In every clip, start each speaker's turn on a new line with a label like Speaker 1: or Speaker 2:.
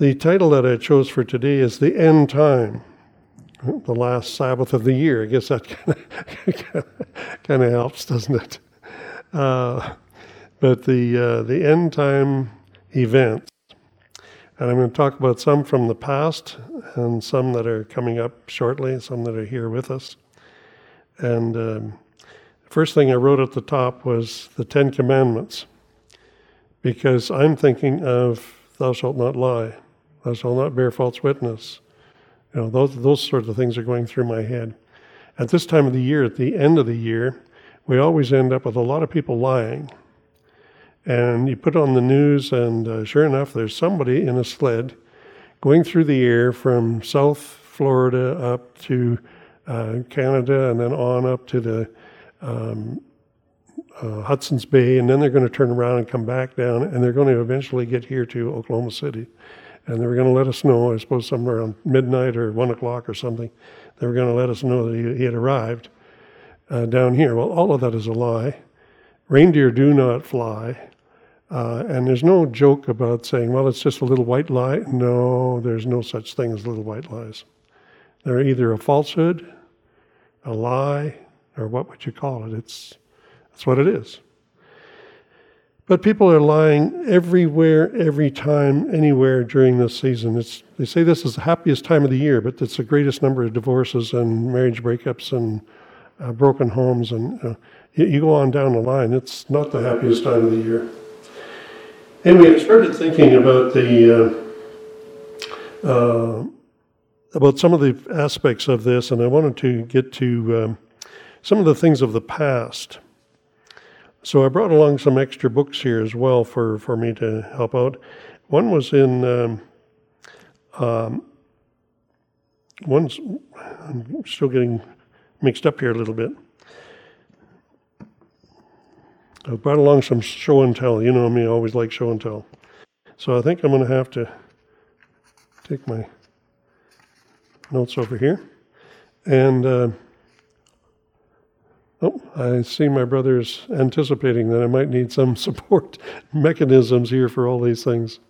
Speaker 1: The title that I chose for today is The End Time, the last Sabbath of the year. I guess that kind of helps, doesn't it? Uh, but the, uh, the end time events. And I'm going to talk about some from the past and some that are coming up shortly, some that are here with us. And um, first thing I wrote at the top was the Ten Commandments, because I'm thinking of thou shalt not lie, thou shalt not bear false witness. You know, those, those sorts of things are going through my head. At this time of the year, at the end of the year, we always end up with a lot of people lying. And you put on the news, and uh, sure enough, there's somebody in a sled going through the air from South Florida up to uh, Canada and then on up to the um, uh, Hudson's Bay, and then they're going to turn around and come back down, and they're going to eventually get here to Oklahoma City. And they were going to let us know, I suppose, somewhere around midnight or one o'clock or something, they were going to let us know that he, he had arrived uh, down here. Well, all of that is a lie. Reindeer do not fly. Uh, and there's no joke about saying, well, it's just a little white lie. No, there's no such thing as little white lies. They're either a falsehood, a lie, or what would you call it? It's that's what it is. But people are lying everywhere, every time, anywhere during this season. It's, they say this is the happiest time of the year, but it's the greatest number of divorces and marriage breakups and uh, broken homes. And uh, you, you go on down the line, it's not the happiest time of the year. Anyway, I started thinking about the uh, uh, about some of the aspects of this, and I wanted to get to um, some of the things of the past. So I brought along some extra books here as well for, for me to help out. One was in um, um, one's I'm still getting mixed up here a little bit. I brought along some show and tell. You know me, I always like show and tell. So I think I'm going to have to take my notes over here. And uh, oh, I see my brother's anticipating that I might need some support mechanisms here for all these things.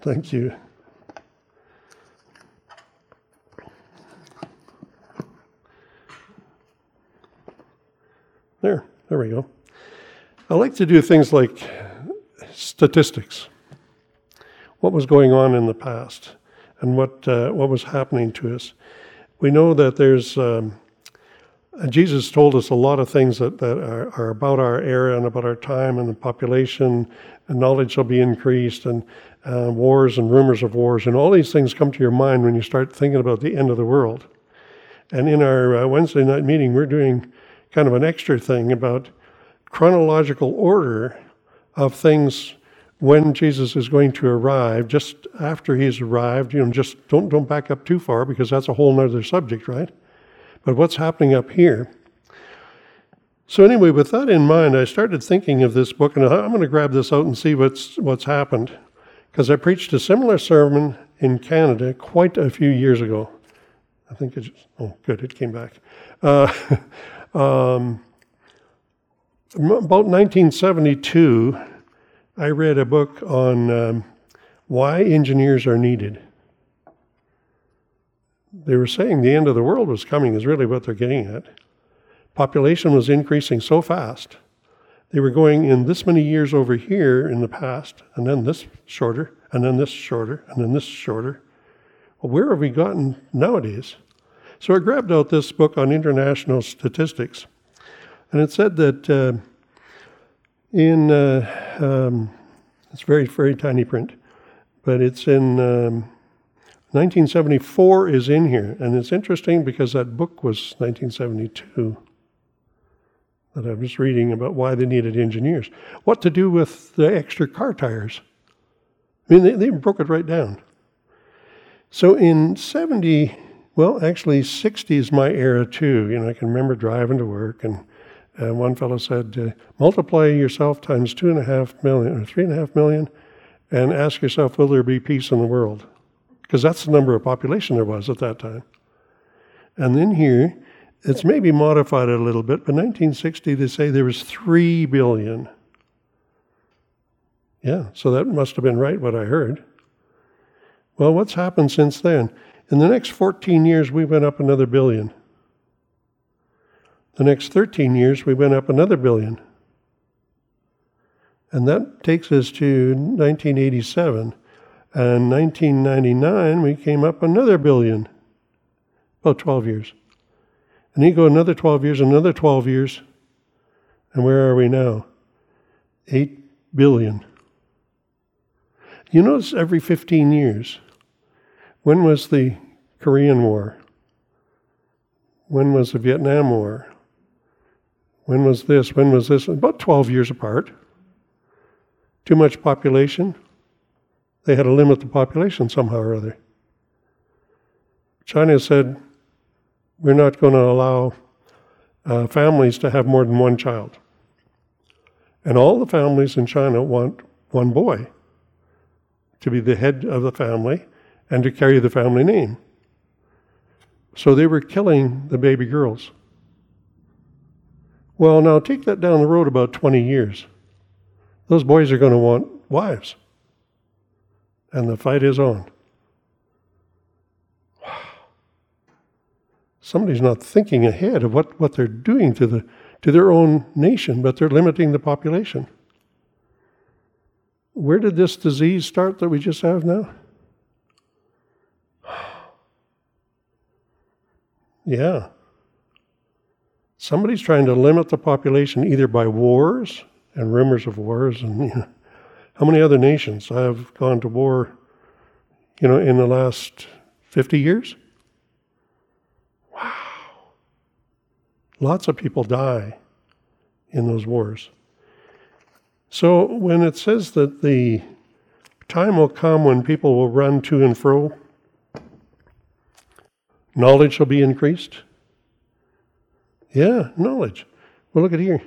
Speaker 1: Thank you. There, there we go. I like to do things like statistics. What was going on in the past and what, uh, what was happening to us. We know that there's, um, Jesus told us a lot of things that, that are, are, about our era and about our time and the population, and knowledge shall be increased, and uh, wars and rumors of wars, and all these things come to your mind when you start thinking about the end of the world. And in our uh, Wednesday night meeting, we're doing kind of an extra thing about chronological order of things when Jesus is going to arrive, just after he's arrived, you know, just don't, don't back up too far because that's a whole other subject, right? But what's happening up here? So anyway, with that in mind, I started thinking of this book, and I'm going to grab this out and see what's what's happened, because I preached a similar sermon in Canada quite a few years ago. I think it's oh good, it came back. Uh, Um, about 1972, I read a book on um, why engineers are needed. They were saying the end of the world was coming, is really what they're getting at. Population was increasing so fast. They were going in this many years over here in the past, and then this shorter, and then this shorter, and then this shorter. Well, where have we gotten nowadays? So I grabbed out this book on international statistics, and it said that uh, in uh, um, it's very very tiny print, but it's in um, 1974 is in here, and it's interesting because that book was 1972 that I was reading about why they needed engineers. What to do with the extra car tires? I mean, they, they broke it right down. So in 70, well, actually, 60 is my era too. You know, I can remember driving to work, and uh, one fellow said, uh, multiply yourself times two and a half million or three and a half million, and ask yourself, will there be peace in the world? Because that's the number of population there was at that time. And then here, it's maybe modified a little bit, but 1960 they say there was 3 billion. Yeah, so that must have been right what I heard. Well, what's happened since then? In the next 14 years, we went up another billion. The next 13 years, we went up another billion. And that takes us to 1987. And 1999, we came up another billion. About 12 years. And you go another 12 years, another 12 years. And where are we now? 8 billion. You notice every 15 years, when was the Korean War? When was the Vietnam War? When was this? When was this? About 12 years apart. Too much population? They had to limit the population somehow or other. China said, we're not going to allow uh, families to have more than one child. And all the families in China want one boy to be the head of the family and to carry the family name. So they were killing the baby girls. Well, now take that down the road about 20 years. Those boys are going to want wives. And the fight is on. Wow. Somebody's not thinking ahead of what, what they're doing to, the, to their own nation, but they're limiting the population. Where did this disease start that we just have now? Yeah. Somebody's trying to limit the population either by wars and rumors of wars. And you know, how many other nations have gone to war, you know, in the last 50 years? Wow. Lots of people die in those wars. So when it says that the time will come when people will run to and fro, knowledge will be increased. Yeah, knowledge. Well, look at here.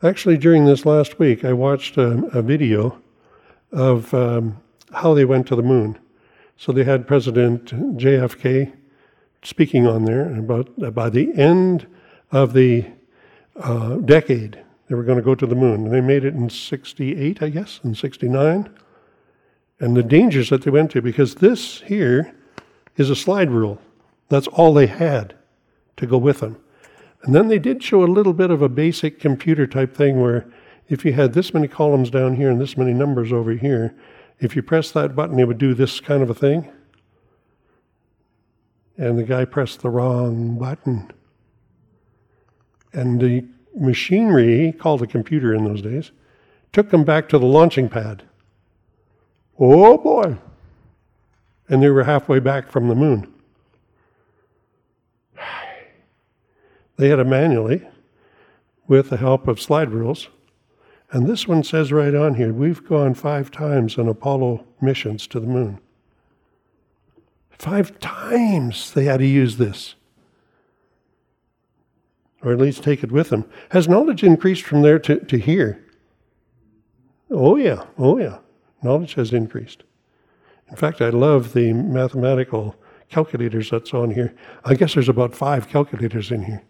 Speaker 1: Actually, during this last week, I watched a, a video of um, how they went to the moon. So they had President JFK speaking on there about uh, by the end of the uh, decade, they were going to go to the moon. And they made it in 68, I guess, in 69. And the dangers that they went to, because this here is a slide rule. That's all they had to go with them. And then they did show a little bit of a basic computer type thing where if you had this many columns down here and this many numbers over here, if you press that button, it would do this kind of a thing. And the guy pressed the wrong button. And the machinery, called a computer in those days, took them back to the launching pad. Oh boy! And they were halfway back from the moon. They had it manually with the help of slide rules. And this one says right on here we've gone five times on Apollo missions to the moon. Five times they had to use this. Or at least take it with them. Has knowledge increased from there to, to here? Oh, yeah. Oh, yeah. Knowledge has increased. In fact, I love the mathematical calculators that's on here. I guess there's about five calculators in here.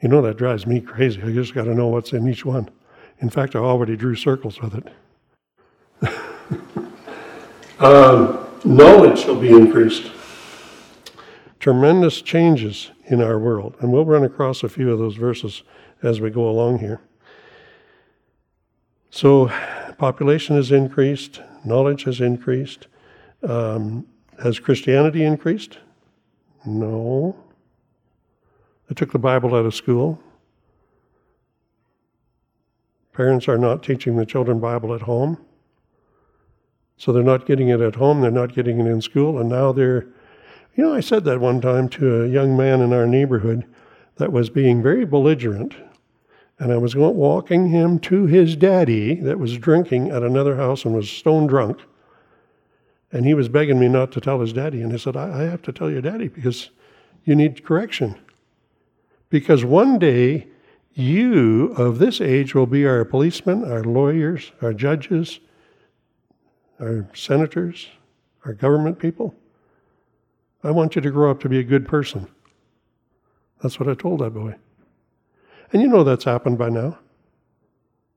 Speaker 1: You know, that drives me crazy. I just got to know what's in each one. In fact, I already drew circles with it. um, knowledge shall be increased. Tremendous changes in our world. And we'll run across a few of those verses as we go along here. So, population has increased, knowledge has increased. Um, has Christianity increased? No. They took the Bible out of school. Parents are not teaching the children Bible at home. So they're not getting it at home, they're not getting it in school, and now they're. You know, I said that one time to a young man in our neighborhood that was being very belligerent, and I was walking him to his daddy that was drinking at another house and was stone drunk. And he was begging me not to tell his daddy. And I said, I, I have to tell your daddy because you need correction. Because one day, you of this age will be our policemen, our lawyers, our judges, our senators, our government people. I want you to grow up to be a good person. That's what I told that boy. And you know that's happened by now.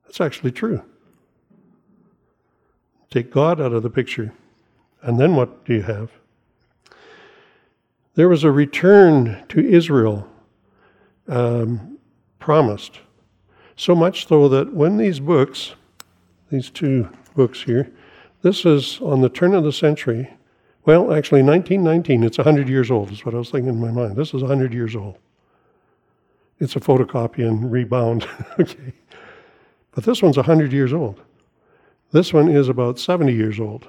Speaker 1: That's actually true. Take God out of the picture. And then what do you have? There was a return to Israel um, promised. So much so that when these books, these two books here, this is on the turn of the century. Well, actually, 1919, it's 100 years old, is what I was thinking in my mind. This is 100 years old. It's a photocopy and rebound. okay. But this one's 100 years old. This one is about 70 years old.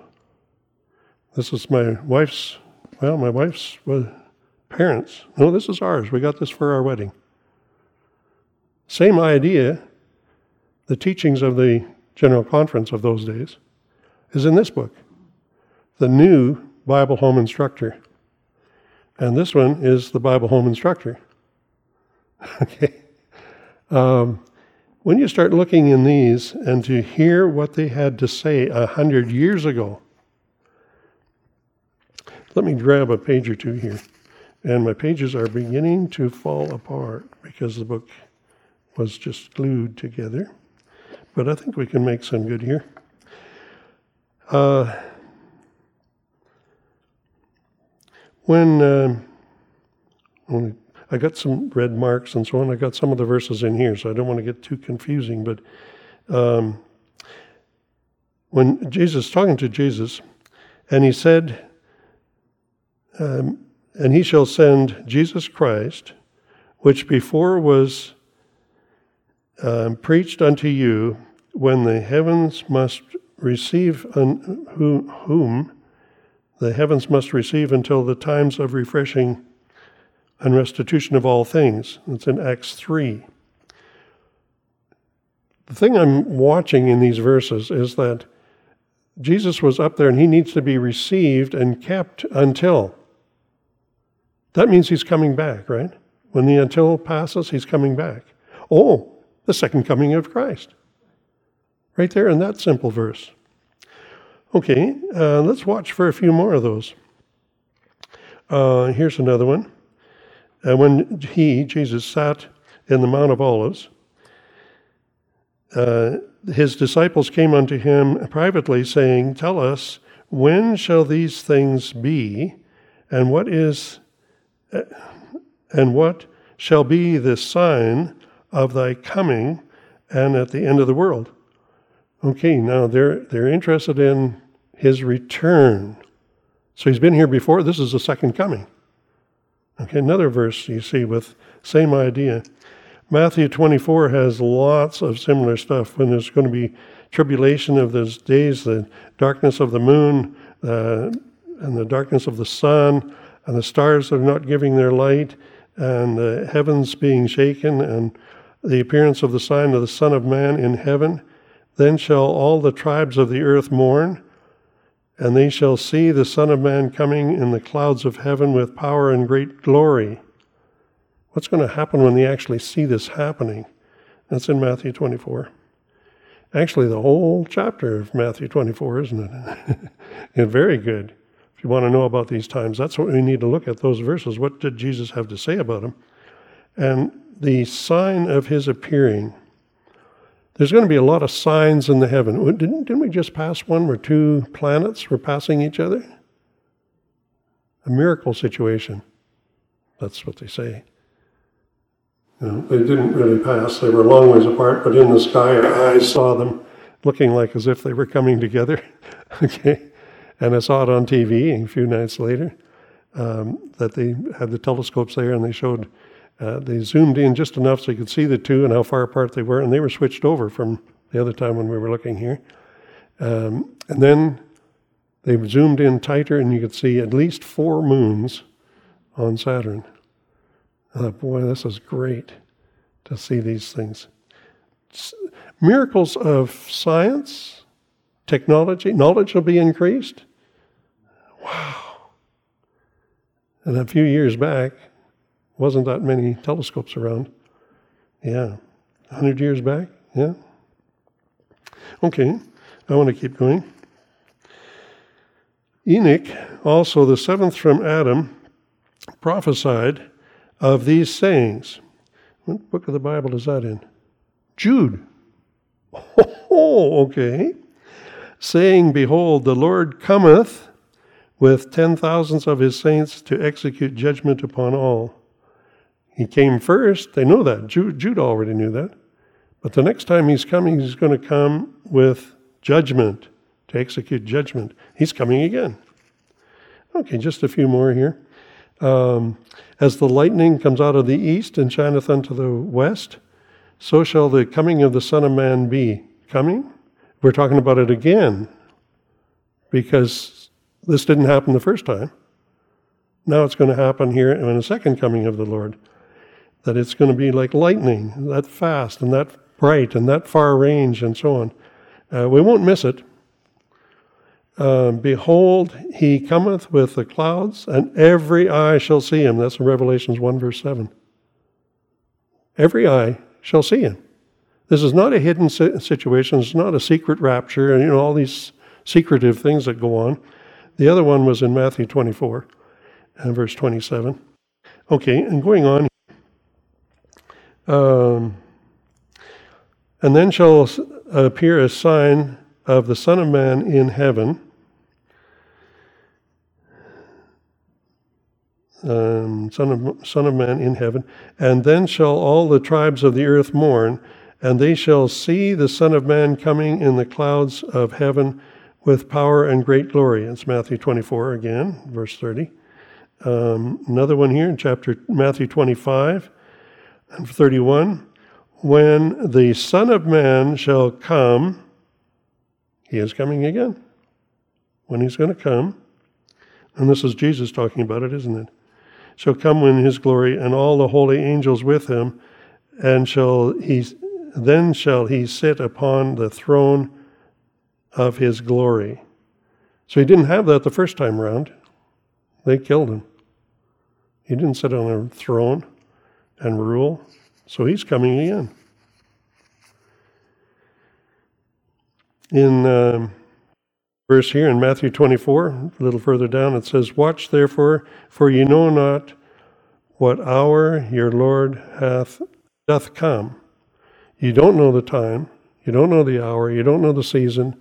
Speaker 1: This is my wife's, well, my wife's uh, parents. No, this is ours. We got this for our wedding. Same idea, the teachings of the General Conference of those days, is in this book, the new Bible Home Instructor. And this one is the Bible Home Instructor. okay. Um, when you start looking in these and to hear what they had to say a hundred years ago, let me grab a page or two here. And my pages are beginning to fall apart because the book was just glued together. But I think we can make some good here. Uh, when, uh, I got some red marks and so on, I got some of the verses in here, so I don't want to get too confusing. But um, when Jesus talking to Jesus, and he said, um, "And he shall send Jesus Christ, which before was um, preached unto you, when the heavens must receive un, whom, whom the heavens must receive until the times of refreshing and restitution of all things. It's in Acts 3. The thing I'm watching in these verses is that Jesus was up there and he needs to be received and kept until. That means he's coming back, right? When the until passes, he's coming back. Oh, the second coming of Christ. Right there in that simple verse. Okay, uh, let's watch for a few more of those. Uh, here's another one. And when he, Jesus, sat in the Mount of Olives, uh, his disciples came unto him privately, saying, Tell us, when shall these things be, and what is, uh, and what shall be the sign of thy coming and at the end of the world. Okay, now they're, they're interested in his return. So he's been here before. This is the second coming. Okay, another verse you see with same idea. Matthew 24 has lots of similar stuff when there's going to be tribulation of those days, the darkness of the moon, uh, and the darkness of the sun, and the stars are not giving their light, and the heavens being shaken, and the appearance of the sign of the Son of Man in heaven. Then shall all the tribes of the earth mourn, and they shall see the Son of Man coming in the clouds of heaven with power and great glory. What's going to happen when they actually see this happening? That's in Matthew 24. Actually, the whole chapter of Matthew 24, isn't it? and very good. If you want to know about these times, that's what we need to look at those verses. What did Jesus have to say about them? And the sign of his appearing. There's going to be a lot of signs in the heaven. Didn't, didn't we just pass one where two planets were passing each other? A miracle situation. That's what they say. You know, they didn't really pass. They were a long ways apart, but in the sky, eyes saw them looking like as if they were coming together. okay. And I saw it on TV a few nights later um, that they had the telescopes there and they showed uh, they zoomed in just enough so you could see the two and how far apart they were, and they were switched over from the other time when we were looking here. Um, and then they zoomed in tighter, and you could see at least four moons on Saturn. I thought, boy, this is great to see these things. miracles of science, technology, knowledge will be increased. Wow. And a few years back, wasn't that many telescopes around. Yeah. 100 years back? Yeah. Okay, I want to keep going. Enoch, also the seventh from Adam, prophesied of these sayings. What book of the Bible is that in? Jude. Oh, okay. saying, Behold, the Lord cometh with ten thousands of his saints to execute judgment upon all. He came first. They know that. Jude already knew that. But the next time he's coming, he's going to come with judgment, to execute judgment. He's coming again. Okay, just a few more here. Um, as the lightning comes out of the east and shineth unto the west, so shall the coming of the Son of Man be. Coming? We're talking about it again because this didn't happen the first time. Now it's going to happen here in the second coming of the Lord. That it's going to be like lightning, that fast and that bright and that far range and so on. Uh, we won't miss it. Uh, Behold, he cometh with the clouds, and every eye shall see him. That's in Revelations 1, verse 7. Every eye shall see him. This is not a hidden situation. It's not a secret rapture, and you know all these secretive things that go on. The other one was in Matthew 24, and verse 27. Okay, and going on. Um, and then shall appear a sign of the Son of Man in heaven. Um, son of Son of Man in heaven, and then shall all the tribes of the earth mourn, and they shall see the Son of Man coming in the clouds of heaven with power and great glory. It's Matthew 24 again, verse 30. Um, another one here in chapter Matthew 25 and 31. When the Son of Man shall come, he is coming again. When he's going to come, and this is Jesus talking about it, isn't it? Shall come in his glory, and all the holy angels with him, and shall he then shall he sit upon the throne of his glory. So he didn't have that the first time around. They killed him. He didn't sit on a throne and rule. So he's coming again. In um, verse here in Matthew 24, a little further down, it says, Watch therefore, for you know not what hour your Lord hath doth come. You don't know the time, you don't know the hour, you don't know the season.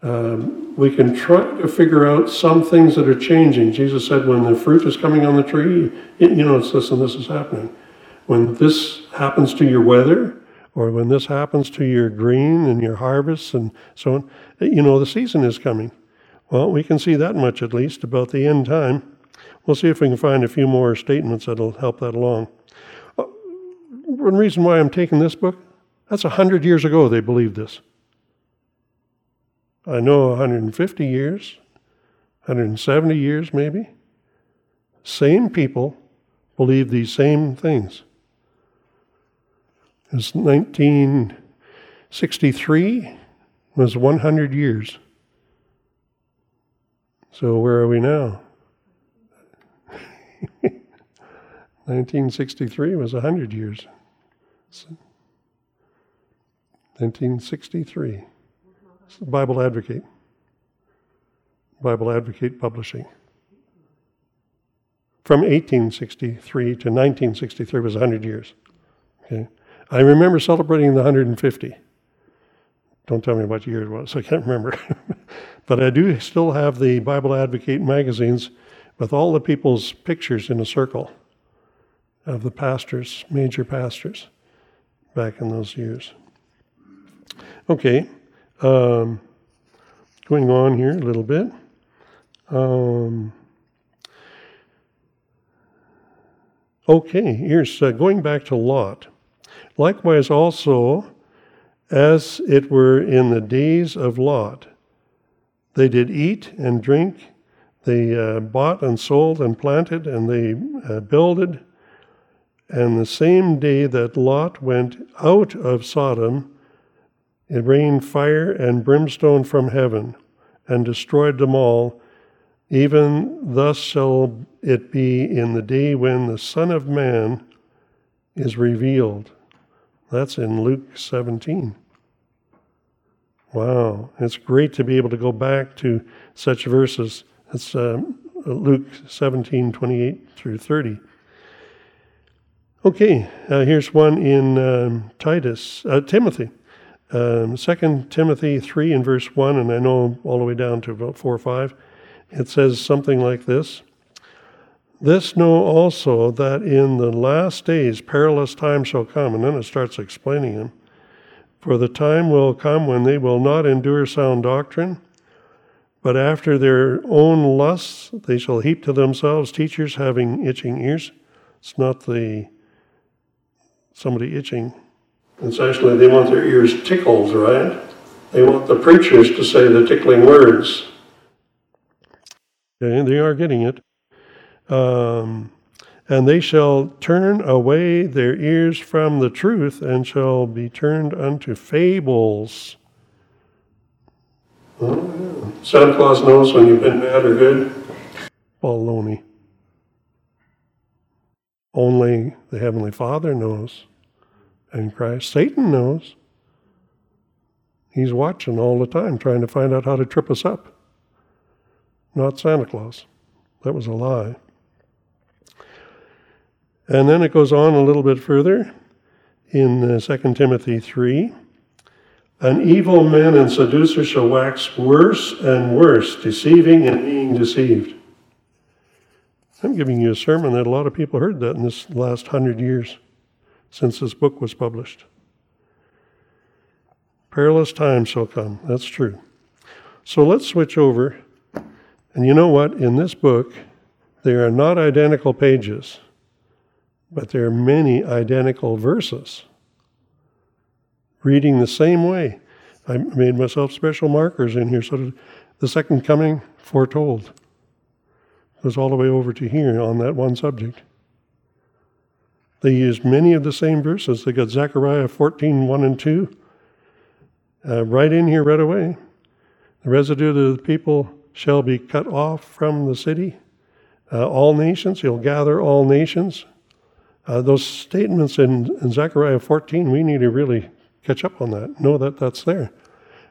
Speaker 1: Um, we can try to figure out some things that are changing. Jesus said, when the fruit is coming on the tree, you know, it's this and this is happening. When this happens to your weather, or when this happens to your green and your harvests and so on, you know, the season is coming. Well, we can see that much at least about the end time. We'll see if we can find a few more statements that'll help that along. Uh, one reason why I'm taking this book, that's a hundred years ago they believed this. I know 150 years, 170 years maybe. Same people believe these same things. It's 1963 was 100 years. So where are we now? 1963 was 100 years. 1963. Bible Advocate. Bible Advocate Publishing. From 1863 to 1963 was 100 years. Okay. I remember celebrating the 150. Don't tell me what year it was, I can't remember. but I do still have the Bible Advocate magazines with all the people's pictures in a circle of the pastors, major pastors, back in those years. Okay, um, going on here a little bit. Um, okay, here's uh, going back to Lot. Likewise, also, as it were in the days of Lot, they did eat and drink, they uh, bought and sold and planted, and they uh, builded. And the same day that Lot went out of Sodom, it rained fire and brimstone from heaven and destroyed them all. Even thus shall it be in the day when the Son of Man is revealed. That's in Luke 17. Wow, it's great to be able to go back to such verses. It's uh, Luke 17, 28 through 30. Okay, uh, here's one in um, Titus, uh, Timothy. Um, 2 Timothy 3 and verse 1, and I know all the way down to about 4 or 5, it says something like this This know also that in the last days perilous times shall come. And then it starts explaining them. For the time will come when they will not endure sound doctrine, but after their own lusts they shall heap to themselves teachers having itching ears. It's not the somebody itching Essentially, they want their ears tickled, right? They want the preachers to say the tickling words. Okay, they are getting it. Um, and they shall turn away their ears from the truth and shall be turned unto fables. Oh, yeah. Santa Claus knows when you've been bad or good. Baloney. Only the Heavenly Father knows and Christ. Satan knows. He's watching all the time, trying to find out how to trip us up. Not Santa Claus. That was a lie. And then it goes on a little bit further in uh, 2 Timothy 3. An evil man and seducer shall wax worse and worse, deceiving and being deceived. I'm giving you a sermon that a lot of people heard that in this last hundred years since this book was published. Perilous times shall come. That's true. So let's switch over. And you know what? In this book, they are not identical pages, but there are many identical verses. Reading the same way. I made myself special markers in here so the second coming foretold goes all the way over to here on that one subject. They used many of the same verses. They got Zechariah 14, 1 and 2, uh, right in here right away. The residue of the people shall be cut off from the city. Uh, all nations, he'll gather all nations. Uh, those statements in, in Zechariah 14, we need to really catch up on that. Know that that's there.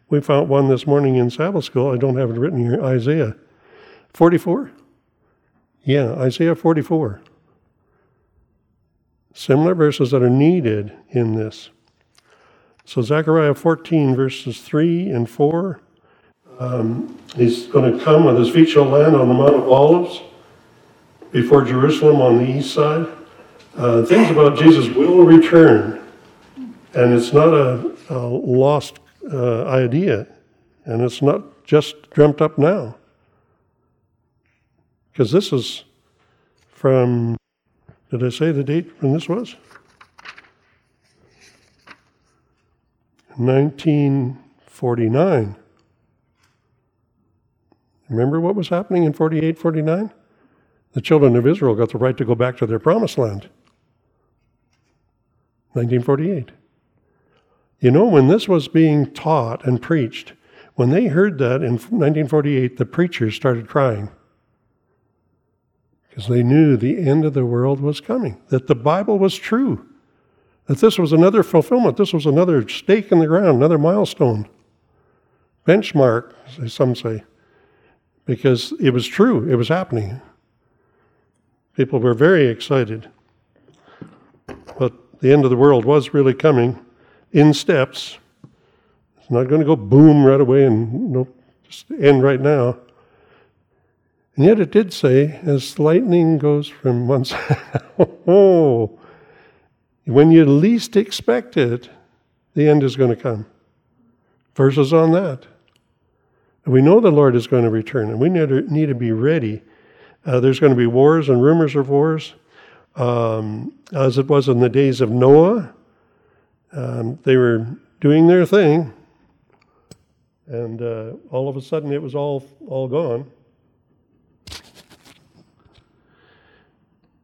Speaker 1: We found one this morning in Sabbath school. I don't have it written here. Isaiah 44. Yeah, Isaiah 44 similar verses that are needed in this. So, Zechariah 14, verses 3 and 4. Um, he's going to come, with his feet shall land on the Mount of Olives before Jerusalem on the east side. Uh, things about Jesus will return, and it's not a, a lost uh, idea, and it's not just dreamt up now. Because this is from did I say the date when this was? 1949. Remember what was happening in 48, 49? The children of Israel got the right to go back to their promised land. 1948. You know, when this was being taught and preached, when they heard that in 1948, the preachers started crying because they knew the end of the world was coming, that the Bible was true, that this was another fulfillment, this was another stake in the ground, another milestone, benchmark, some say, because it was true, it was happening. People were very excited. The end of the world was really coming in steps. It's not going to go boom right away and no, just end right now. And yet it did say, as lightning goes from one side, oh, when you least expect it, the end is going to come. Verses on that. And we know the Lord is going to return, and we need to, need to be ready. Uh, there's going to be wars and rumors of wars, um, as it was in the days of Noah. Um, they were doing their thing, and uh, all of a sudden it was all all gone.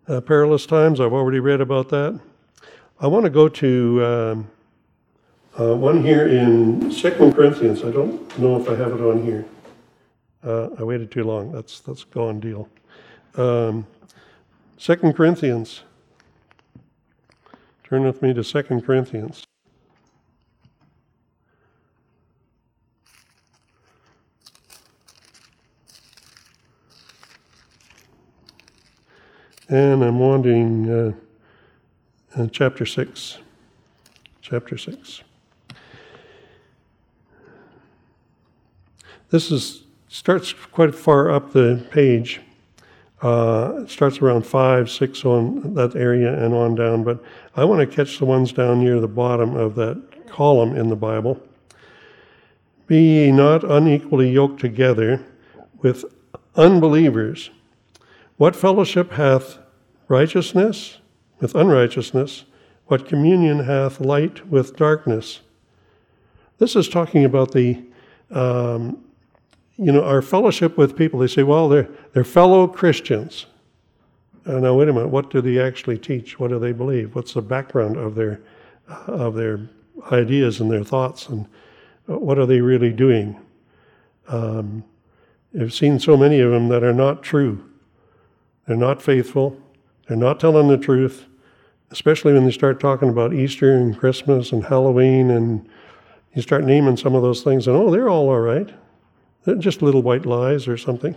Speaker 1: uh, perilous times. I've already read about that. I want to go to um, uh, one here in Second Corinthians. I don't know if I have it on here. Uh, I waited too long. That's that's gone deal. Um, Second Corinthians. Turn with me to Second Corinthians. And I'm wanting uh, uh, chapter 6. Chapter 6. This is starts quite far up the page. Uh, it starts around five, six on that area and on down, but I want to catch the ones down near the bottom of that column in the Bible. Be ye not unequally yoked together with unbelievers. What fellowship hath righteousness with unrighteousness? What communion hath light with darkness? This is talking about the, um, you know, our fellowship with people. They say, well, they're, they're fellow Christians. Uh, now, wait a minute. What do they actually teach? What do they believe? What's the background of their, uh, of their ideas and their thoughts? And uh, what are they really doing? Um, I've seen so many of them that are not true. They're not faithful. They're not telling the truth, especially when they start talking about Easter and Christmas and Halloween and you start naming some of those things and oh, they're all all right. Just little white lies or something.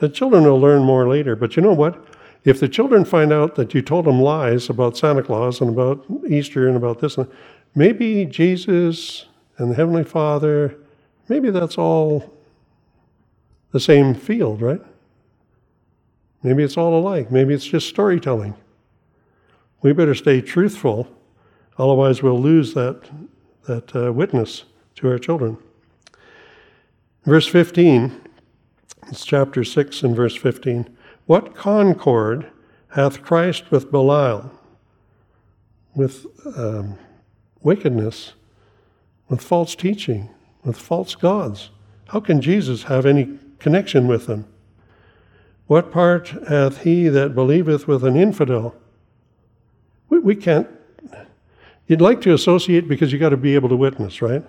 Speaker 1: The children will learn more later. But you know what? If the children find out that you told them lies about Santa Claus and about Easter and about this, maybe Jesus and the Heavenly Father, maybe that's all the same field, right? Maybe it's all alike. Maybe it's just storytelling. We better stay truthful, otherwise, we'll lose that, that uh, witness to our children. Verse 15, it's chapter 6 and verse 15. What concord hath Christ with Belial, with um, wickedness, with false teaching, with false gods? How can Jesus have any connection with them? What part hath he that believeth with an infidel? We, we can't. You'd like to associate because you got to be able to witness, right?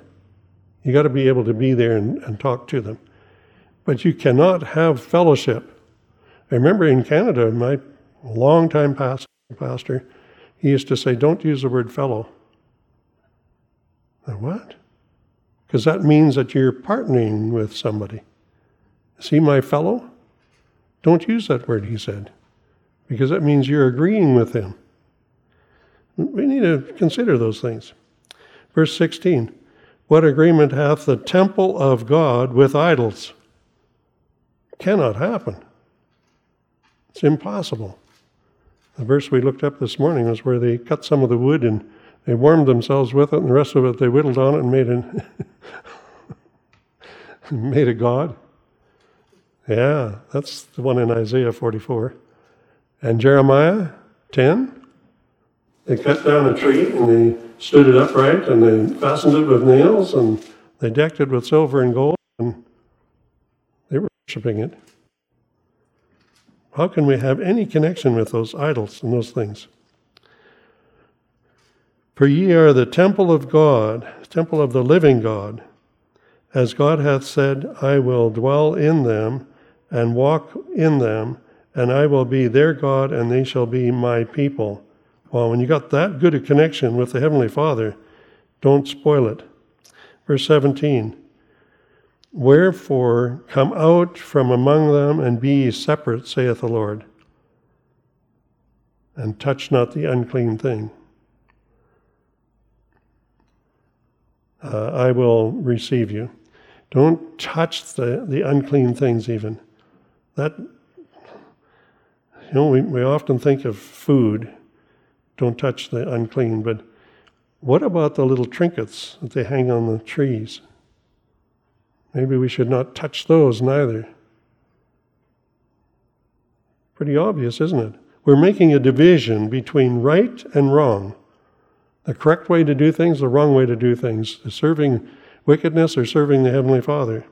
Speaker 1: You got to be able to be there and, and talk to them. But you cannot have fellowship. I remember in Canada, my longtime pastor, pastor, he used to say, Don't use the word fellow. What? Because that means that you're partnering with somebody. See my fellow? Don't use that word, he said, because that means you're agreeing with him. We need to consider those things. Verse 16 What agreement hath the temple of God with idols? Cannot happen. It's impossible. The verse we looked up this morning was where they cut some of the wood and they warmed themselves with it, and the rest of it they whittled on it and made, an made a god. Yeah, that's the one in Isaiah 44. And Jeremiah 10. They cut down a tree and they stood it upright and they fastened it with nails and they decked it with silver and gold and they were worshiping it. How can we have any connection with those idols and those things? For ye are the temple of God, temple of the living God. As God hath said, I will dwell in them and walk in them, and I will be their God, and they shall be my people. Well, when you got that good a connection with the Heavenly Father, don't spoil it. Verse 17 Wherefore come out from among them and be ye separate, saith the Lord, and touch not the unclean thing. Uh, I will receive you. Don't touch the, the unclean things, even. That, you know, we, we often think of food, don't touch the unclean, but what about the little trinkets that they hang on the trees? Maybe we should not touch those neither. Pretty obvious, isn't it? We're making a division between right and wrong. The correct way to do things, the wrong way to do things, serving wickedness or serving the Heavenly Father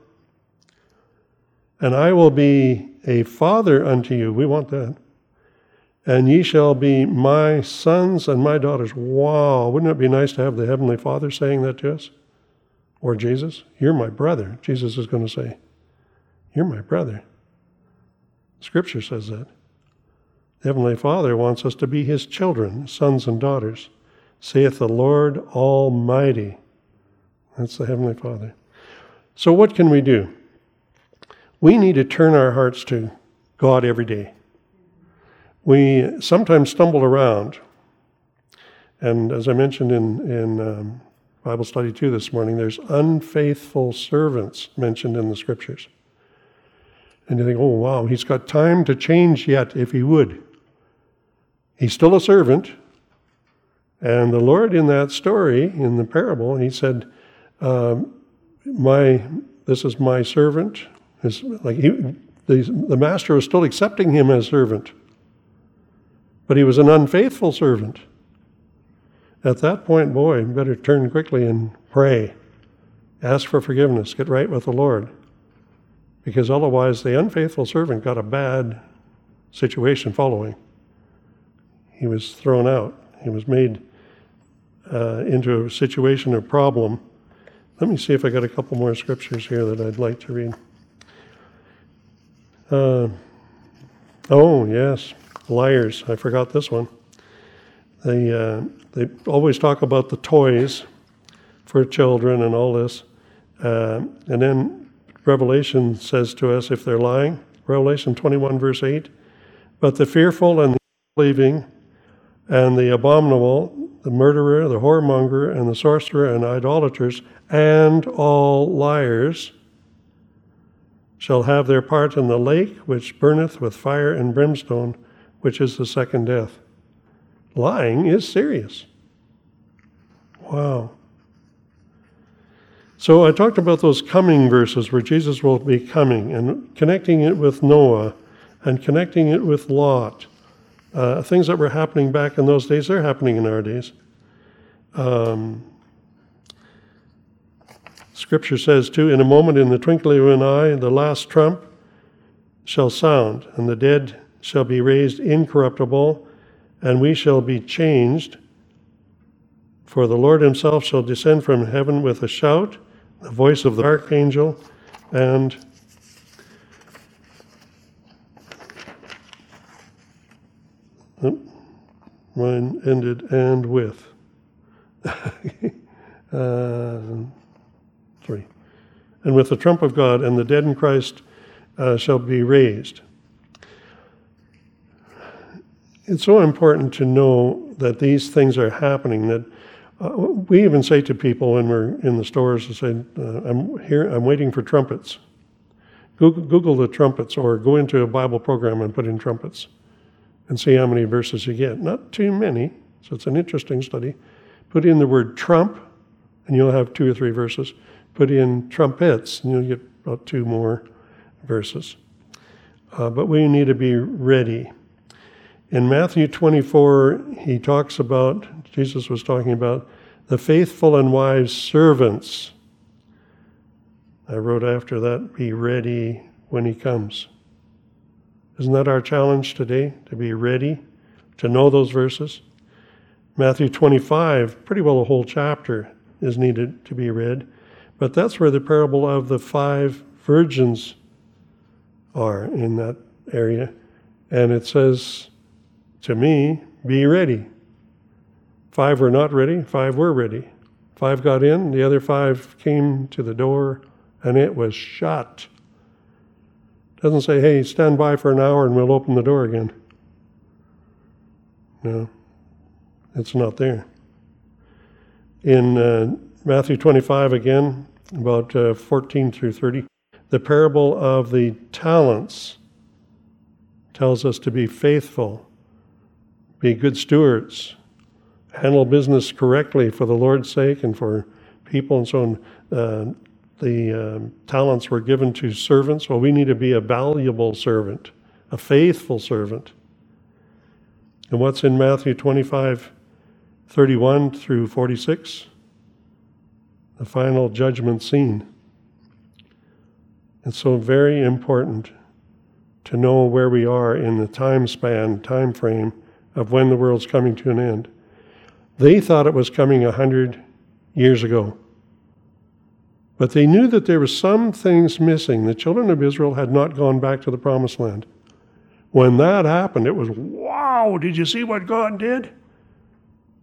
Speaker 1: and I will be a father unto you. We want that. And ye shall be my sons and my daughters. Wow, wouldn't it be nice to have the Heavenly Father saying that to us? Or Jesus? You're my brother, Jesus is going to say. You're my brother. Scripture says that. The Heavenly Father wants us to be His children, sons and daughters, saith the Lord Almighty. That's the Heavenly Father. So, what can we do? we need to turn our hearts to God every day. We sometimes stumble around, and as I mentioned in, in um, Bible study two this morning, there's unfaithful servants mentioned in the scriptures. And you think, oh, wow, he's got time to change yet if he would. He's still a servant. And the Lord, in that story, in the parable, he said, um, "My, this is my servant." His, like he, the, the master was still accepting him as servant, but he was an unfaithful servant. At that point, boy, better turn quickly and pray, ask for forgiveness, get right with the Lord because otherwise the unfaithful servant got a bad situation following. He was thrown out, he was made uh, into a situation of problem. Let me see if I got a couple more scriptures here that I'd like to read. Uh, oh, yes, liars. I forgot this one. They, uh, they always talk about the toys for children and all this. Uh, and then Revelation says to us if they're lying. Revelation 21, verse 8. But the fearful and the unbelieving and the abominable, the murderer, the whoremonger, and the sorcerer, and idolaters, and all liars shall have their part in the lake which burneth with fire and brimstone, which is the second death. Lying is serious. Wow. So I talked about those coming verses where Jesus will be coming and connecting it with Noah and connecting it with Lot. Uh, things that were happening back in those days, they're happening in our days. Um, scripture says, too, in a moment, in the twinkling of an eye, the last trump shall sound, and the dead shall be raised incorruptible, and we shall be changed. For the Lord himself shall descend from heaven with a shout the voice of the archangel, and mine ended and with. uh, three. And with the trump of God, and the dead in Christ uh, shall be raised. It's so important to know that these things are happening, that uh, we even say to people when we're in the stores, to say, uh, "I'm here. I'm waiting for trumpets." Google, Google the trumpets, or go into a Bible program and put in trumpets, and see how many verses you get. Not too many, so it's an interesting study. Put in the word trump, and you'll have two or three verses. Put in trumpets, and you'll get about two more verses. Uh, but we need to be ready. In Matthew 24, he talks about, Jesus was talking about the faithful and wise servants. I wrote after that, be ready when he comes. Isn't that our challenge today? To be ready, to know those verses? Matthew 25, pretty well a whole chapter is needed to be read, but that's where the parable of the five virgins are in that area. And it says, to me, be ready. Five were not ready, five were ready. Five got in, the other five came to the door, and it was shut. Doesn't say, hey, stand by for an hour and we'll open the door again. No, it's not there. In uh, Matthew 25 again, about uh, 14 through 30, the parable of the talents tells us to be faithful be good stewards, handle business correctly for the Lord's sake and for people and so on. Uh, the um, talents were given to servants. Well, we need to be a valuable servant, a faithful servant. And what's in Matthew 25, 31 through 46? The final judgment scene. It's so very important to know where we are in the time span, time frame of when the world's coming to an end. They thought it was coming a hundred years ago. But they knew that there were some things missing. The children of Israel had not gone back to the promised land. When that happened, it was, wow, did you see what God did?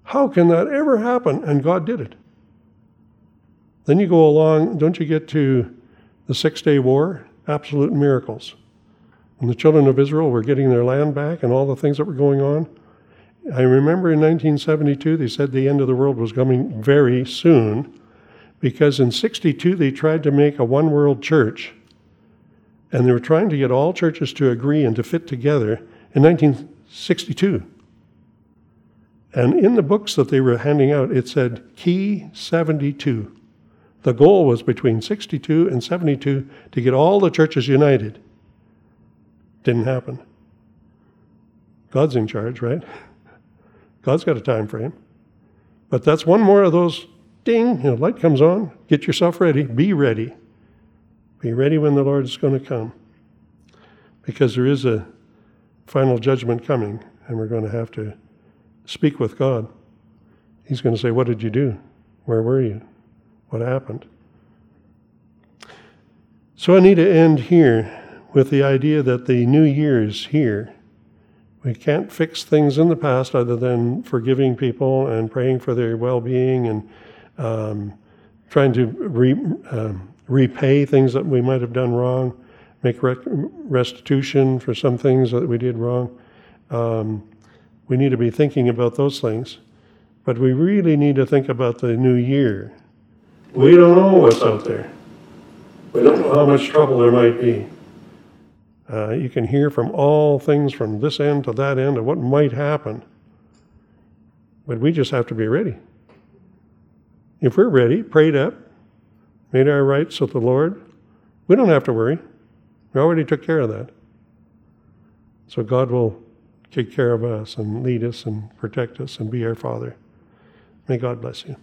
Speaker 1: How can that ever happen? And God did it. Then you go along, don't you get to the Six Day War? Absolute miracles. And the children of Israel were getting their land back and all the things that were going on. I remember in 1972 they said the end of the world was coming very soon because in 62 they tried to make a one world church and they were trying to get all churches to agree and to fit together in 1962. And in the books that they were handing out, it said Key 72. The goal was between 62 and 72 to get all the churches united. Didn't happen. God's in charge, right? God's got a time frame. But that's one more of those ding, you know, light comes on, get yourself ready, be ready. Be ready when the Lord is going to come. Because there is a final judgment coming, and we're going to have to speak with God. He's going to say, What did you do? Where were you? What happened? So I need to end here with the idea that the new year is here. We can't fix things in the past other than forgiving people and praying for their well being and um, trying to re, um, repay things that we might have done wrong, make restitution for some things that we did wrong. Um, we need to be thinking about those things. But we really need to think about the new year. We don't know what's out there. We don't know how much trouble there might be. Uh, you can hear from all things from this end to that end of what might happen. But we just have to be ready. If we're ready, prayed up, made our rights with the Lord, we don't have to worry. We already took care of that. So God will take care of us and lead us and protect us and be our Father. May God bless you.